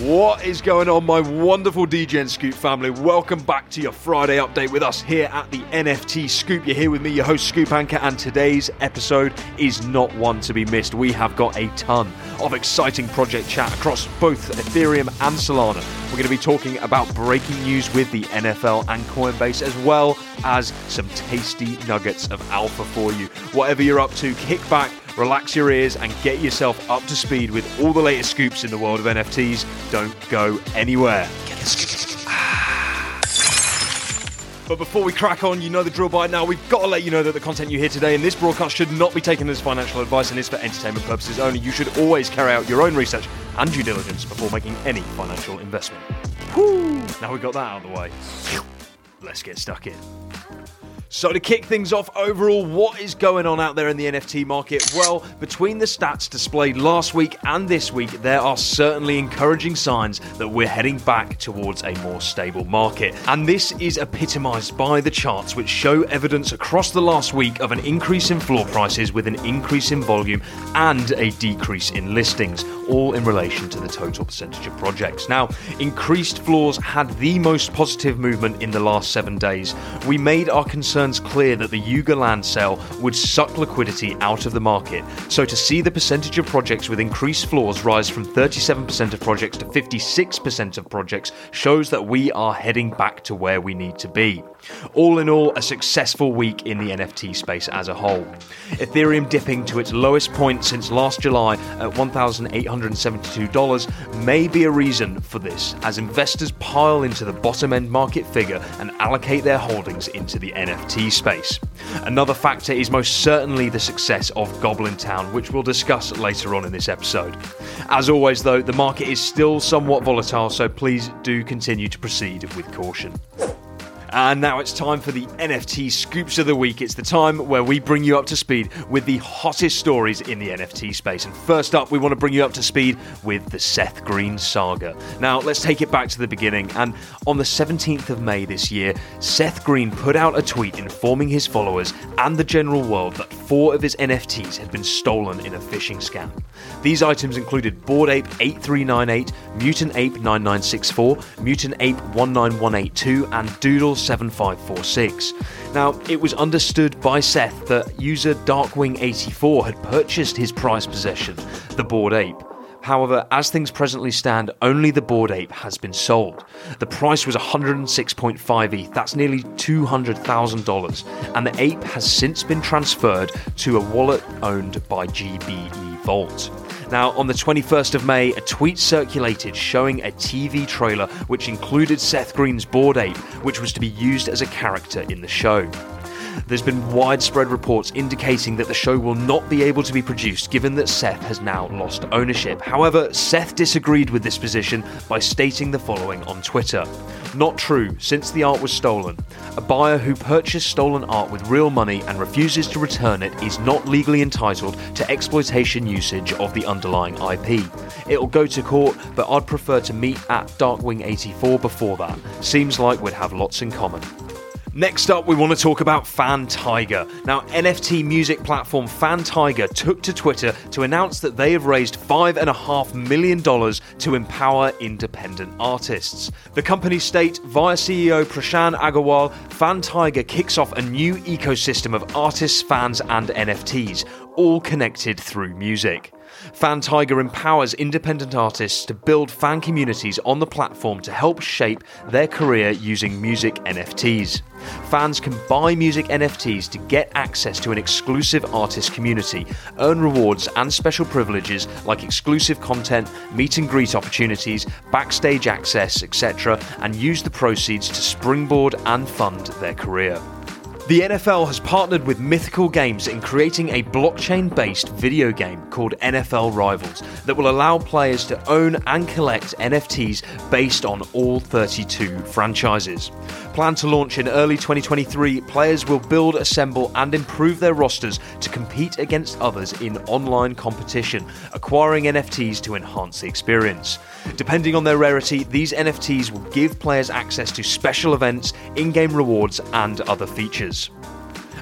What is going on, my wonderful and Scoop family? Welcome back to your Friday update with us here at the NFT Scoop. You're here with me, your host, Scoop Anchor, and today's episode is not one to be missed. We have got a ton of exciting project chat across both Ethereum and Solana. We're going to be talking about breaking news with the NFL and Coinbase, as well as some tasty nuggets of alpha for you. Whatever you're up to, kick back relax your ears, and get yourself up to speed with all the latest scoops in the world of NFTs. Don't go anywhere. But before we crack on, you know the drill by now. We've got to let you know that the content you hear today in this broadcast should not be taken as financial advice and is for entertainment purposes only. You should always carry out your own research and due diligence before making any financial investment. Whew. Now we've got that out of the way. Let's get stuck in. So, to kick things off, overall, what is going on out there in the NFT market? Well, between the stats displayed last week and this week, there are certainly encouraging signs that we're heading back towards a more stable market. And this is epitomized by the charts, which show evidence across the last week of an increase in floor prices with an increase in volume and a decrease in listings, all in relation to the total percentage of projects. Now, increased floors had the most positive movement in the last seven days. We made our concerns clear that the Yuga land sale would suck liquidity out of the market. So to see the percentage of projects with increased floors rise from 37% of projects to 56% of projects shows that we are heading back to where we need to be. All in all, a successful week in the NFT space as a whole. Ethereum dipping to its lowest point since last July at $1,872 may be a reason for this, as investors pile into the bottom end market figure and allocate their holdings into the NFT space. Another factor is most certainly the success of Goblin Town, which we'll discuss later on in this episode. As always, though, the market is still somewhat volatile, so please do continue to proceed with caution. And now it's time for the NFT scoops of the week. It's the time where we bring you up to speed with the hottest stories in the NFT space. And first up, we want to bring you up to speed with the Seth Green saga. Now, let's take it back to the beginning. And on the 17th of May this year, Seth Green put out a tweet informing his followers and the general world that four of his NFTs had been stolen in a phishing scam. These items included Bored Ape 8398, Mutant Ape 9964, Mutant Ape 19182, and Doodle 7546. Now, it was understood by Seth that user Darkwing84 had purchased his prized possession, the Bored Ape. However, as things presently stand, only the Bored Ape has been sold. The price was 106.5 ETH, that's nearly $200,000, and the ape has since been transferred to a wallet owned by GBE Vault. Now, on the 21st of May, a tweet circulated showing a TV trailer which included Seth Green's Bored Ape, which was to be used as a character in the show. There's been widespread reports indicating that the show will not be able to be produced given that Seth has now lost ownership. However, Seth disagreed with this position by stating the following on Twitter Not true, since the art was stolen. A buyer who purchased stolen art with real money and refuses to return it is not legally entitled to exploitation usage of the underlying IP. It'll go to court, but I'd prefer to meet at Darkwing 84 before that. Seems like we'd have lots in common. Next up, we want to talk about FanTiger. Now, NFT music platform FanTiger took to Twitter to announce that they have raised $5.5 million to empower independent artists. The company state, via CEO Prashan Agarwal, FanTiger kicks off a new ecosystem of artists, fans, and NFTs, all connected through music. FanTiger empowers independent artists to build fan communities on the platform to help shape their career using music NFTs. Fans can buy music NFTs to get access to an exclusive artist community, earn rewards and special privileges like exclusive content, meet and greet opportunities, backstage access, etc., and use the proceeds to springboard and fund their career. The NFL has partnered with Mythical Games in creating a blockchain based video game called NFL Rivals that will allow players to own and collect NFTs based on all 32 franchises. Planned to launch in early 2023, players will build, assemble, and improve their rosters to compete against others in online competition, acquiring NFTs to enhance the experience. Depending on their rarity, these NFTs will give players access to special events, in game rewards, and other features.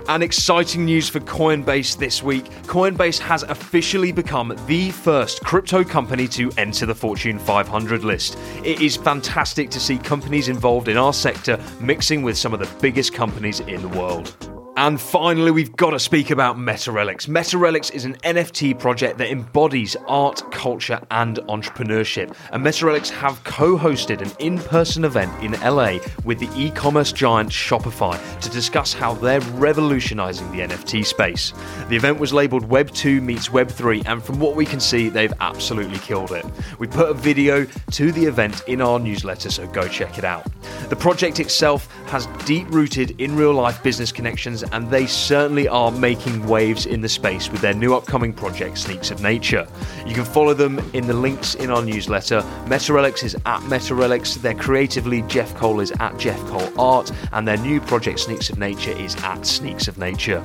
And exciting news for Coinbase this week Coinbase has officially become the first crypto company to enter the Fortune 500 list. It is fantastic to see companies involved in our sector mixing with some of the biggest companies in the world. And finally, we've got to speak about MetaRelics. MetaRelics is an NFT project that embodies art, culture, and entrepreneurship. And MetaRelics have co hosted an in person event in LA with the e commerce giant Shopify to discuss how they're revolutionizing the NFT space. The event was labeled Web 2 meets Web 3, and from what we can see, they've absolutely killed it. We put a video to the event in our newsletter, so go check it out. The project itself has deep rooted in real life business connections and they certainly are making waves in the space with their new upcoming project, Sneaks of Nature. You can follow them in the links in our newsletter. MetaRelics is at MetaRelics. Their creatively, Jeff Cole is at Jeff Cole Art, and their new project, Sneaks of Nature, is at Sneaks of Nature.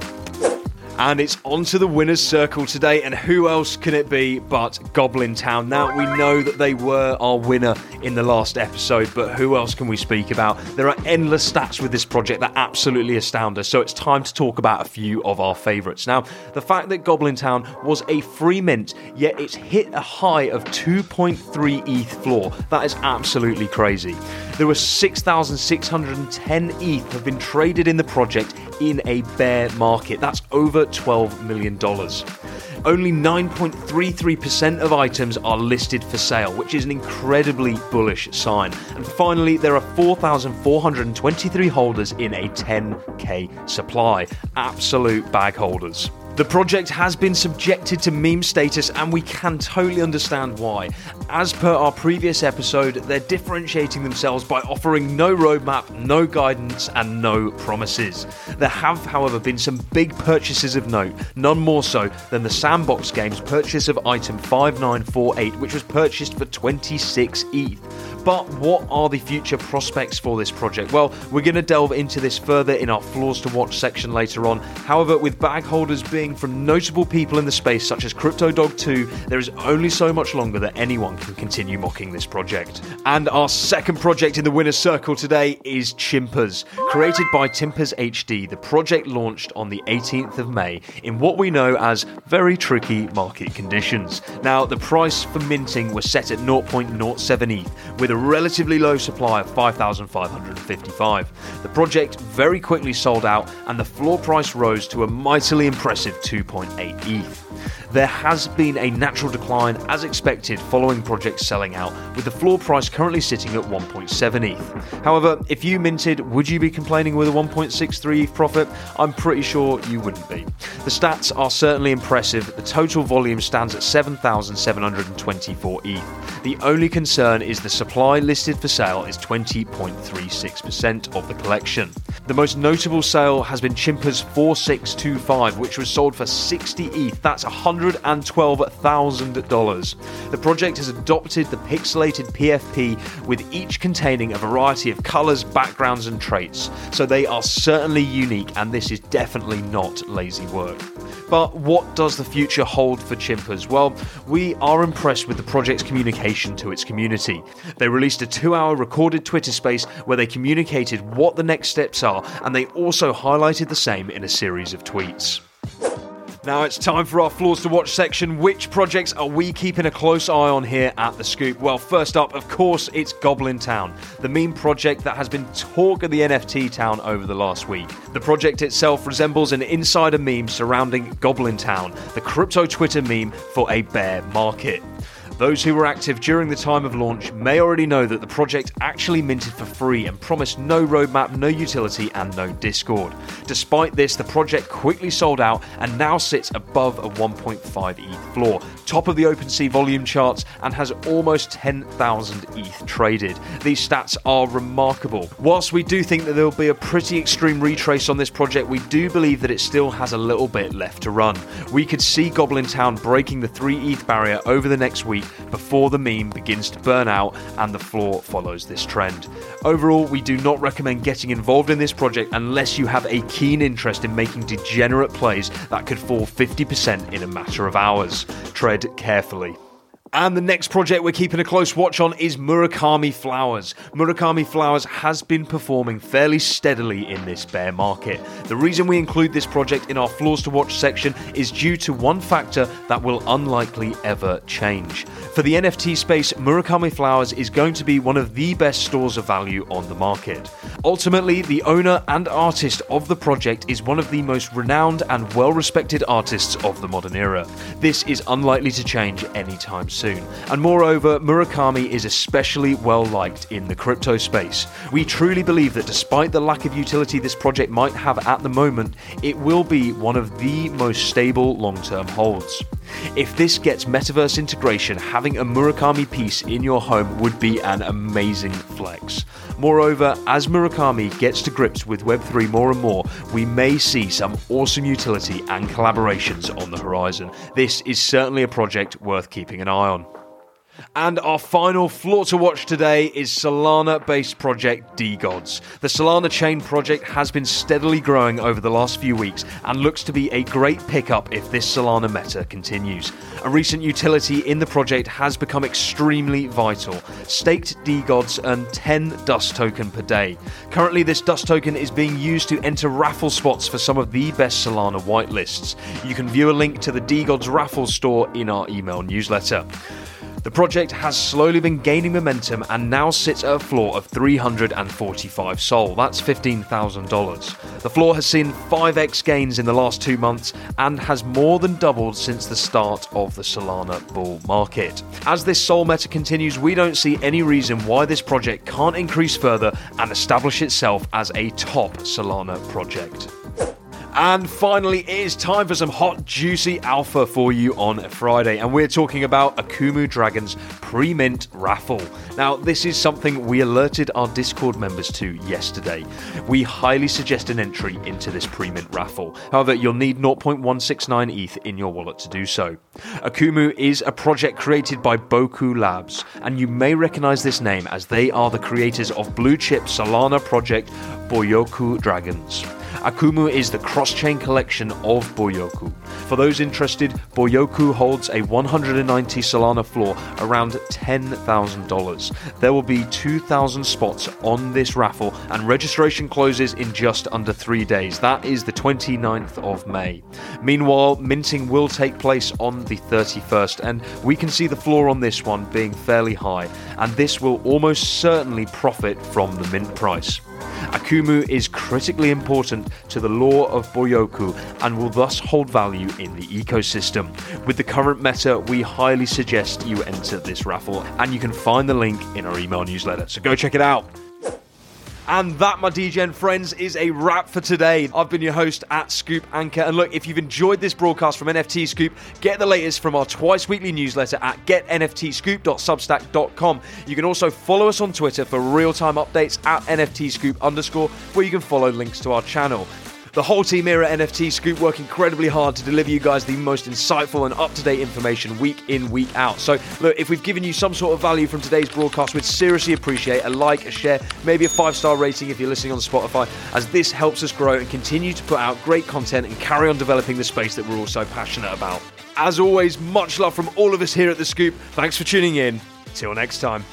And it's on to the winner's circle today, and who else can it be but Goblin Town? Now, we know that they were our winner in the last episode, but who else can we speak about? There are endless stats with this project that absolutely astound us, so it's time to talk about a few of our favourites. Now, the fact that Goblin Town was a free mint, yet it's hit a high of 2.3 ETH floor, that is absolutely crazy. There were 6,610 ETH have been traded in the project in a bear market. That's over $12 million. Only 9.33% of items are listed for sale, which is an incredibly bullish sign. And finally, there are 4,423 holders in a 10k supply. Absolute bag holders. The project has been subjected to meme status, and we can totally understand why. As per our previous episode, they're differentiating themselves by offering no roadmap, no guidance, and no promises. There have, however, been some big purchases of note, none more so than the Sandbox Games purchase of item 5948, which was purchased for 26 ETH. But what are the future prospects for this project? Well, we're going to delve into this further in our Floors to Watch section later on. However, with bag holders being from notable people in the space such as CryptoDog2, there is only so much longer that anyone can continue mocking this project. And our second project in the winner's circle today is Chimpers. Created by Timpers HD, the project launched on the 18th of May in what we know as very tricky market conditions. Now, the price for minting was set at 0.07 ETH, with a relatively low supply of 5,555. The project very quickly sold out, and the floor price rose to a mightily impressive 2.8 ETH. There has been a natural decline as expected following projects selling out, with the floor price currently sitting at 1.7 ETH. However, if you minted, would you be complaining with a 1.63 ETH profit? I'm pretty sure you wouldn't be. The stats are certainly impressive. The total volume stands at 7,724 ETH. The only concern is the supply listed for sale is 20.36% of the collection. The most notable sale has been Chimpers 4625, which was sold for 60 ETH. That's $112,000. The project has adopted the pixelated PFP with each containing a variety of colours, backgrounds, and traits. So they are certainly unique, and this is definitely not lazy work. But what does the future hold for Chimpers? Well, we are impressed with the project's communication to its community. They released a two hour recorded Twitter space where they communicated what the next steps are, and they also highlighted the same in a series of tweets. Now it's time for our Floors to Watch section. Which projects are we keeping a close eye on here at The Scoop? Well, first up, of course, it's Goblin Town, the meme project that has been talk of the NFT town over the last week. The project itself resembles an insider meme surrounding Goblin Town, the crypto Twitter meme for a bear market. Those who were active during the time of launch may already know that the project actually minted for free and promised no roadmap, no utility, and no Discord. Despite this, the project quickly sold out and now sits above a 1.5 ETH floor, top of the OpenSea volume charts, and has almost 10,000 ETH traded. These stats are remarkable. Whilst we do think that there will be a pretty extreme retrace on this project, we do believe that it still has a little bit left to run. We could see Goblin Town breaking the 3 ETH barrier over the next week before the meme begins to burn out and the floor follows this trend. Overall, we do not recommend getting involved in this project unless you have a keen interest in making degenerate plays that could fall 50% in a matter of hours. Tread carefully. And the next project we're keeping a close watch on is Murakami Flowers. Murakami Flowers has been performing fairly steadily in this bear market. The reason we include this project in our Floors to Watch section is due to one factor that will unlikely ever change. For the NFT space, Murakami Flowers is going to be one of the best stores of value on the market. Ultimately, the owner and artist of the project is one of the most renowned and well respected artists of the modern era. This is unlikely to change anytime soon soon. And moreover, Murakami is especially well liked in the crypto space. We truly believe that despite the lack of utility this project might have at the moment, it will be one of the most stable long term holds. If this gets metaverse integration, having a Murakami piece in your home would be an amazing flex. Moreover, as Murakami gets to grips with Web3 more and more, we may see some awesome utility and collaborations on the horizon. This is certainly a project worth keeping an eye on. And our final floor to watch today is Solana based project DeGods. The Solana chain project has been steadily growing over the last few weeks and looks to be a great pickup if this Solana meta continues. A recent utility in the project has become extremely vital. Staked DeGods earn 10 dust token per day. Currently, this dust token is being used to enter raffle spots for some of the best Solana whitelists. You can view a link to the DeGods raffle store in our email newsletter. The project has slowly been gaining momentum and now sits at a floor of 345 SOL. That's $15,000. The floor has seen 5x gains in the last two months and has more than doubled since the start of the Solana bull market. As this SOL meta continues, we don't see any reason why this project can't increase further and establish itself as a top Solana project. And finally, it is time for some hot, juicy alpha for you on Friday. And we're talking about Akumu Dragon's pre mint raffle. Now, this is something we alerted our Discord members to yesterday. We highly suggest an entry into this pre mint raffle. However, you'll need 0.169 ETH in your wallet to do so. Akumu is a project created by Boku Labs, and you may recognize this name as they are the creators of blue chip Solana project Boryoku Dragonz. Akumu is the cross chain collection of Boryoku. For those interested, Boryoku holds a 190 Solana floor around $10,000. There will be 2,000 spots on this raffle, and registration closes in just under three days. That is the 29th of May. Meanwhile, minting will take place on the 31st, and we can see the floor on this one being fairly high, and this will almost certainly profit from the mint price. Akumu is critically important to the lore of Boryoku and will thus hold value in the ecosystem. With the current meta, we highly suggest you enter this raffle, and you can find the link in our email newsletter. So go check it out. And that, my degen friends, is a wrap for today. I've been your host at Scoop Anchor. And look, if you've enjoyed this broadcast from NFT Scoop, get the latest from our twice weekly newsletter at getnftscoop.substack.com. You can also follow us on Twitter for real time updates at NFTScoop underscore, where you can follow links to our channel. The whole team here at NFT Scoop work incredibly hard to deliver you guys the most insightful and up to date information week in, week out. So, look, if we've given you some sort of value from today's broadcast, we'd seriously appreciate a like, a share, maybe a five star rating if you're listening on Spotify, as this helps us grow and continue to put out great content and carry on developing the space that we're all so passionate about. As always, much love from all of us here at The Scoop. Thanks for tuning in. Till next time.